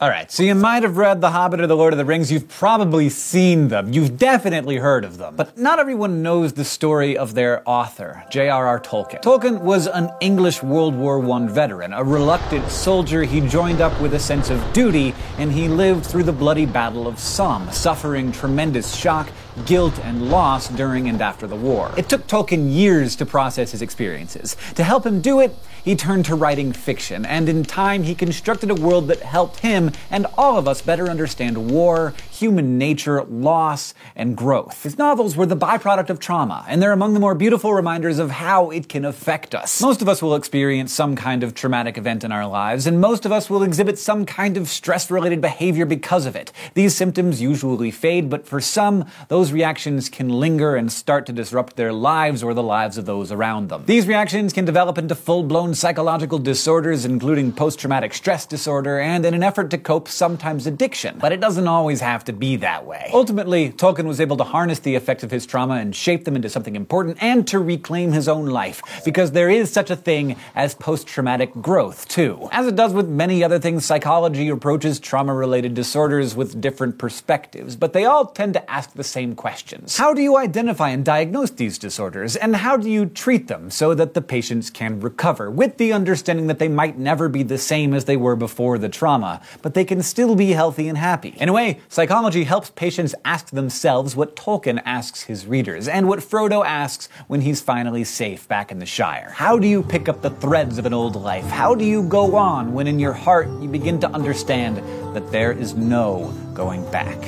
All right, so you might have read The Hobbit or The Lord of the Rings. You've probably seen them. You've definitely heard of them. But not everyone knows the story of their author, J.R.R. Tolkien. Tolkien was an English World War I veteran, a reluctant soldier. He joined up with a sense of duty, and he lived through the bloody Battle of Somme, suffering tremendous shock guilt, and loss during and after the war. It took Tolkien years to process his experiences. To help him do it, he turned to writing fiction, and in time he constructed a world that helped him and all of us better understand war, human nature, loss, and growth. His novels were the byproduct of trauma, and they're among the more beautiful reminders of how it can affect us. Most of us will experience some kind of traumatic event in our lives, and most of us will exhibit some kind of stress related behavior because of it. These symptoms usually fade, but for some, those reactions can linger and start to disrupt their lives or the lives of those around them. These reactions can develop into full blown psychological disorders, including post traumatic stress disorder, and in an effort to cope, sometimes addiction. But it doesn't always have to be that way. Ultimately, Tolkien was able to harness the effects of his trauma and shape them into something important and to reclaim his own life, because there is such a thing as post traumatic growth, too. As it does with many other things, psychology approaches trauma related disorders with different perspectives, but they all tend to ask the same questions. How do you identify and diagnose these disorders, and how do you treat them so that the patients can recover, with the understanding that they might never be the same as they were before the trauma, but they can still be healthy and happy? In a way, psychology helps patients ask themselves what Tolkien asks his readers, and what Frodo asks when he's finally safe back in the Shire. How do you pick up the threads of an old life? How do you go on when in your heart you begin to understand that there is no going back?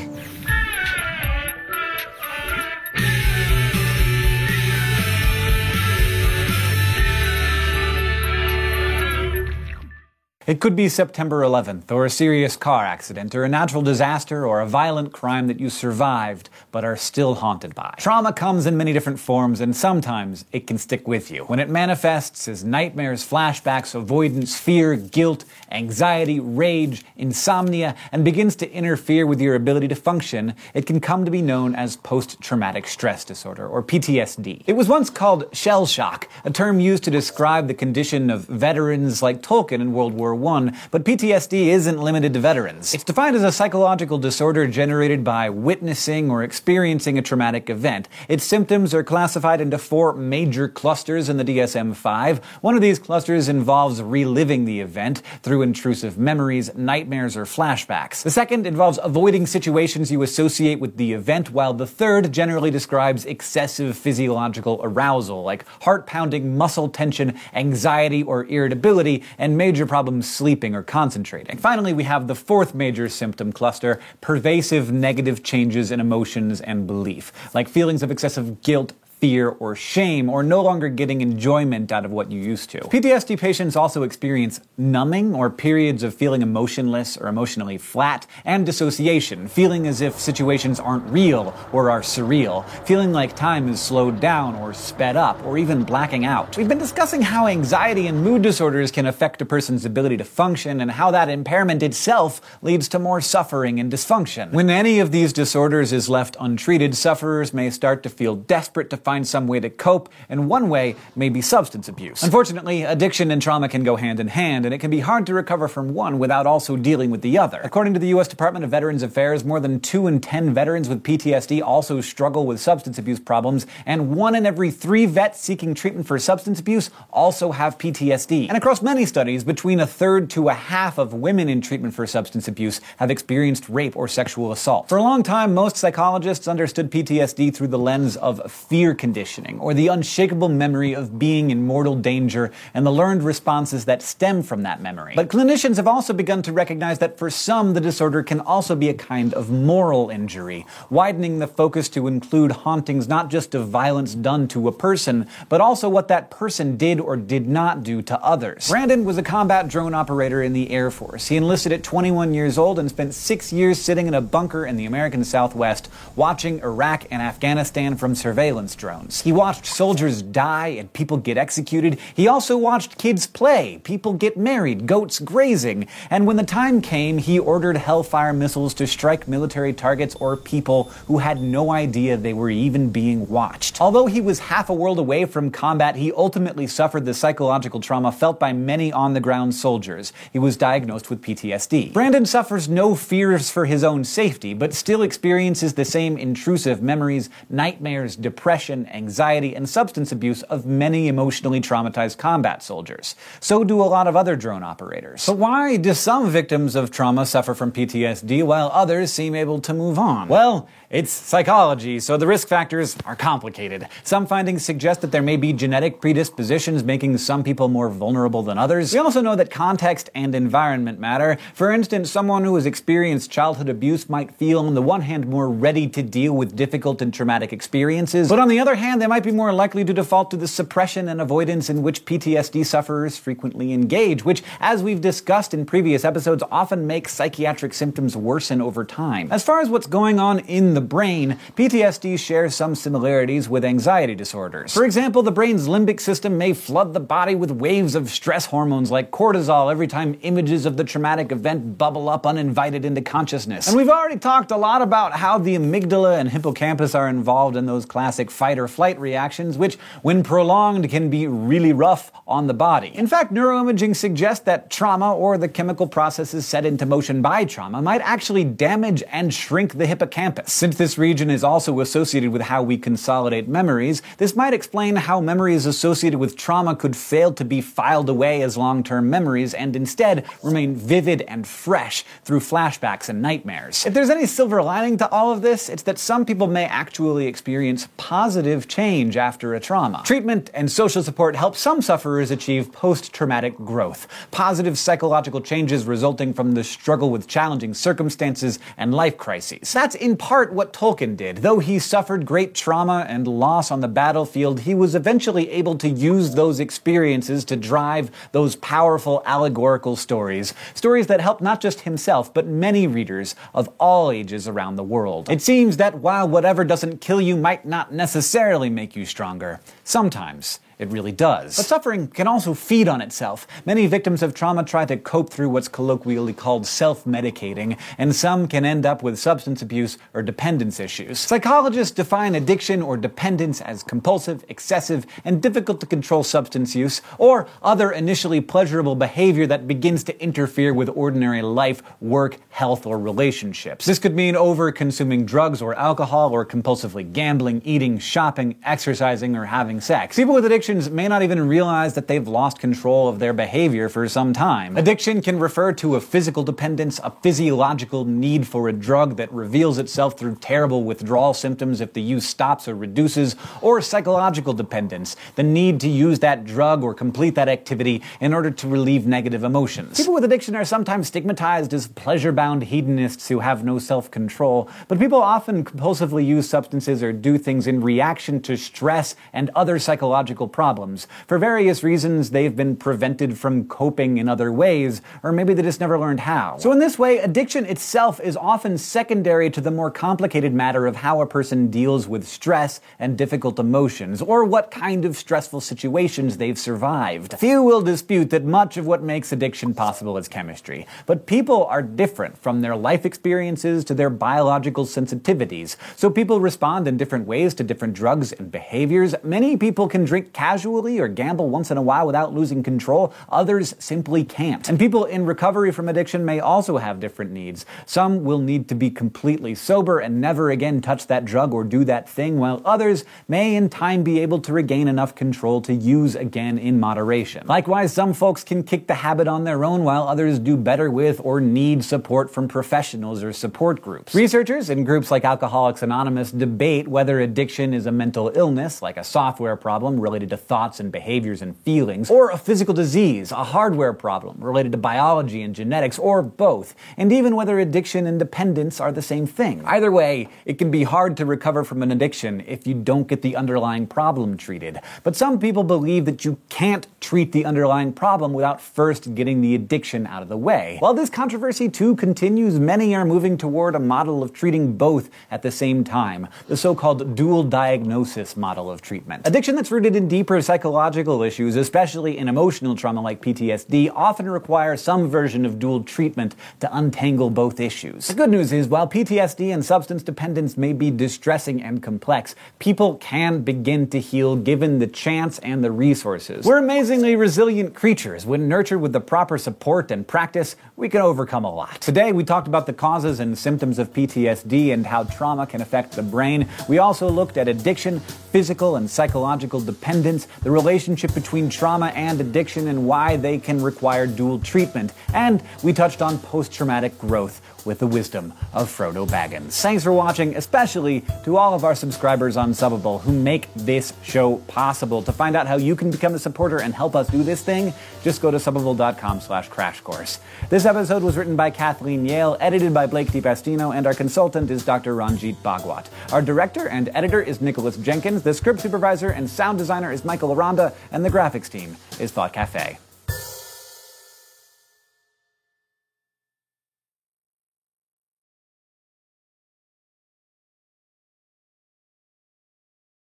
It could be September 11th, or a serious car accident, or a natural disaster, or a violent crime that you survived but are still haunted by. Trauma comes in many different forms, and sometimes it can stick with you. When it manifests as nightmares, flashbacks, avoidance, fear, guilt, anxiety, rage, insomnia, and begins to interfere with your ability to function, it can come to be known as post traumatic stress disorder, or PTSD. It was once called shell shock, a term used to describe the condition of veterans like Tolkien in World War I, but PTSD isn't limited to veterans. It's defined as a psychological disorder generated by witnessing or experiencing a traumatic event. Its symptoms are classified into four major clusters in the DSM 5. One of these clusters involves reliving the event through intrusive memories, nightmares, or flashbacks. The second involves avoiding situations you associate with the event, while the third generally describes excessive physiological arousal, like heart pounding, muscle tension, anxiety, or irritability, and major problems sleeping or concentrating. Finally, we have the fourth major symptom cluster pervasive negative changes in emotions and belief, like feelings of excessive guilt, fear, or shame, or no longer getting enjoyment out of what you used to. PTSD patients also experience numbing, or periods of feeling emotionless or emotionally flat, and dissociation, feeling as if situations aren't real or are surreal, feeling like time is slowed down or sped up, or even blacking out. We've been discussing how anxiety and mood disorders can affect a person's ability to function, and how that impairment itself leads to more suffering and dysfunction. When any of these disorders is left untreated, sufferers may start to feel desperate to find some way to cope, and one way may be substance abuse. Unfortunately, addiction and trauma can go hand in hand, and it can be hard to recover from one without also dealing with the other. According to the U.S. Department of Veterans Affairs, more than 2 in 10 veterans with PTSD also struggle with substance abuse problems, and 1 in every 3 vets seeking treatment for substance abuse also have PTSD. And across many studies, between a third to a half of women in treatment for substance abuse have experienced rape or sexual assault. For a long time, most psychologists understood PTSD through the lens of fear conditioning, or the unshakable memory of being in mortal danger and the learned responses that stem from that memory. But clinicians have also begun to recognize that for some, the disorder can also be a kind of moral injury, widening the focus to include hauntings not just of violence done to a person, but also what that person did or did not do to others. Brandon was a combat drone operator in the Air Force. He enlisted at 21 years old and spent six years sitting in a bunker in the American Southwest watching Iraq and Afghanistan from surveillance drones drones. He watched soldiers die and people get executed. He also watched kids play, people get married, goats grazing. And when the time came, he ordered Hellfire missiles to strike military targets or people who had no idea they were even being watched. Although he was half a world away from combat, he ultimately suffered the psychological trauma felt by many on the ground soldiers. He was diagnosed with PTSD. Brandon suffers no fears for his own safety, but still experiences the same intrusive memories, nightmares, depression, anxiety, and substance abuse of many emotionally traumatized combat soldiers. So do a lot of other drone operators. But why do some victims of trauma suffer from PTSD while others seem able to move on? Well, it's psychology, so the risk factors are complicated. Some findings suggest that there may be genetic predispositions making some people more vulnerable than others. We also know that context and environment matter. For instance, someone who has experienced childhood abuse might feel, on the one hand, more ready to deal with difficult and traumatic experiences, but on the other hand, they might be more likely to default to the suppression and avoidance in which PTSD sufferers frequently engage, which, as we've discussed in previous episodes, often makes psychiatric symptoms worsen over time. As far as what's going on in the the brain, PTSD shares some similarities with anxiety disorders. For example, the brain's limbic system may flood the body with waves of stress hormones like cortisol every time images of the traumatic event bubble up uninvited into consciousness. And we've already talked a lot about how the amygdala and hippocampus are involved in those classic fight or flight reactions, which, when prolonged, can be really rough on the body. In fact, neuroimaging suggests that trauma or the chemical processes set into motion by trauma might actually damage and shrink the hippocampus. Since this region is also associated with how we consolidate memories, this might explain how memories associated with trauma could fail to be filed away as long term memories and instead remain vivid and fresh through flashbacks and nightmares. If there's any silver lining to all of this, it's that some people may actually experience positive change after a trauma. Treatment and social support help some sufferers achieve post traumatic growth, positive psychological changes resulting from the struggle with challenging circumstances and life crises. That's in part what Tolkien did. Though he suffered great trauma and loss on the battlefield, he was eventually able to use those experiences to drive those powerful allegorical stories. Stories that help not just himself, but many readers of all ages around the world. It seems that while whatever doesn't kill you might not necessarily make you stronger, sometimes it really does. But suffering can also feed on itself. Many victims of trauma try to cope through what's colloquially called self medicating, and some can end up with substance abuse or dependence issues. Psychologists define addiction or dependence as compulsive, excessive, and difficult to control substance use, or other initially pleasurable behavior that begins to interfere with ordinary life, work, health, or relationships. This could mean over consuming drugs or alcohol, or compulsively gambling, eating, shopping, exercising, or having sex. People with addiction addictions may not even realize that they've lost control of their behavior for some time. Addiction can refer to a physical dependence, a physiological need for a drug that reveals itself through terrible withdrawal symptoms if the use stops or reduces, or psychological dependence, the need to use that drug or complete that activity in order to relieve negative emotions. People with addiction are sometimes stigmatized as pleasure bound hedonists who have no self control, but people often compulsively use substances or do things in reaction to stress and other psychological problems problems. For various reasons, they've been prevented from coping in other ways, or maybe they just never learned how. So, in this way, addiction itself is often secondary to the more complicated matter of how a person deals with stress and difficult emotions, or what kind of stressful situations they've survived. Few will dispute that much of what makes addiction possible is chemistry, but people are different from their life experiences to their biological sensitivities, so people respond in different ways to different drugs and behaviors. Many people can drink casually or gamble once in a while without losing control, others simply can't. And people in recovery from addiction may also have different needs. Some will need to be completely sober and never again touch that drug or do that thing, while others may in time be able to regain enough control to use again in moderation. Likewise, some folks can kick the habit on their own, while others do better with or need support from professionals or support groups. Researchers in groups like Alcoholics Anonymous debate whether addiction is a mental illness, like a software problem related to thoughts and behaviors and feelings, or a physical disease, a hardware problem related to biology and genetics, or both, and even whether addiction and dependence are the same thing. Either way, it can be hard to recover from an addiction if you don't get the underlying problem treated. But some people believe that you can't treat the underlying problem without first getting the addiction out of the way. While this controversy too continues, many are moving toward a model of treating both at the same time, the so called dual diagnosis model of treatment. Addiction that's rooted in deeper psychological issues, especially in emotional trauma like PTSD, often require some version of dual treatment to untangle both issues. The good news is, while PTSD and substance dependence may be distressing and complex, people can begin to heal given the chance and the resources. We're amazingly resilient creatures. When nurtured with the proper support and practice, we can overcome a lot. Today, we talked about the causes and symptoms of PTSD and how trauma can affect the brain. We also looked at addiction, physical and psychological dependence, the relationship between trauma and addiction, and why they can require dual treatment. And we touched on post traumatic growth with the wisdom of Frodo Baggins. Thanks for watching, especially to all of our subscribers on Subbable who make this show possible. To find out how you can become a supporter and help us do this thing, just go to subbable.com slash crash course. This episode was written by Kathleen Yale, edited by Blake de Pastino, and our consultant is Dr. Ranjit Bhagwat. Our director and editor is Nicholas Jenkins, the script supervisor and sound designer is Michael Aranda, and the graphics team is Thought Cafe.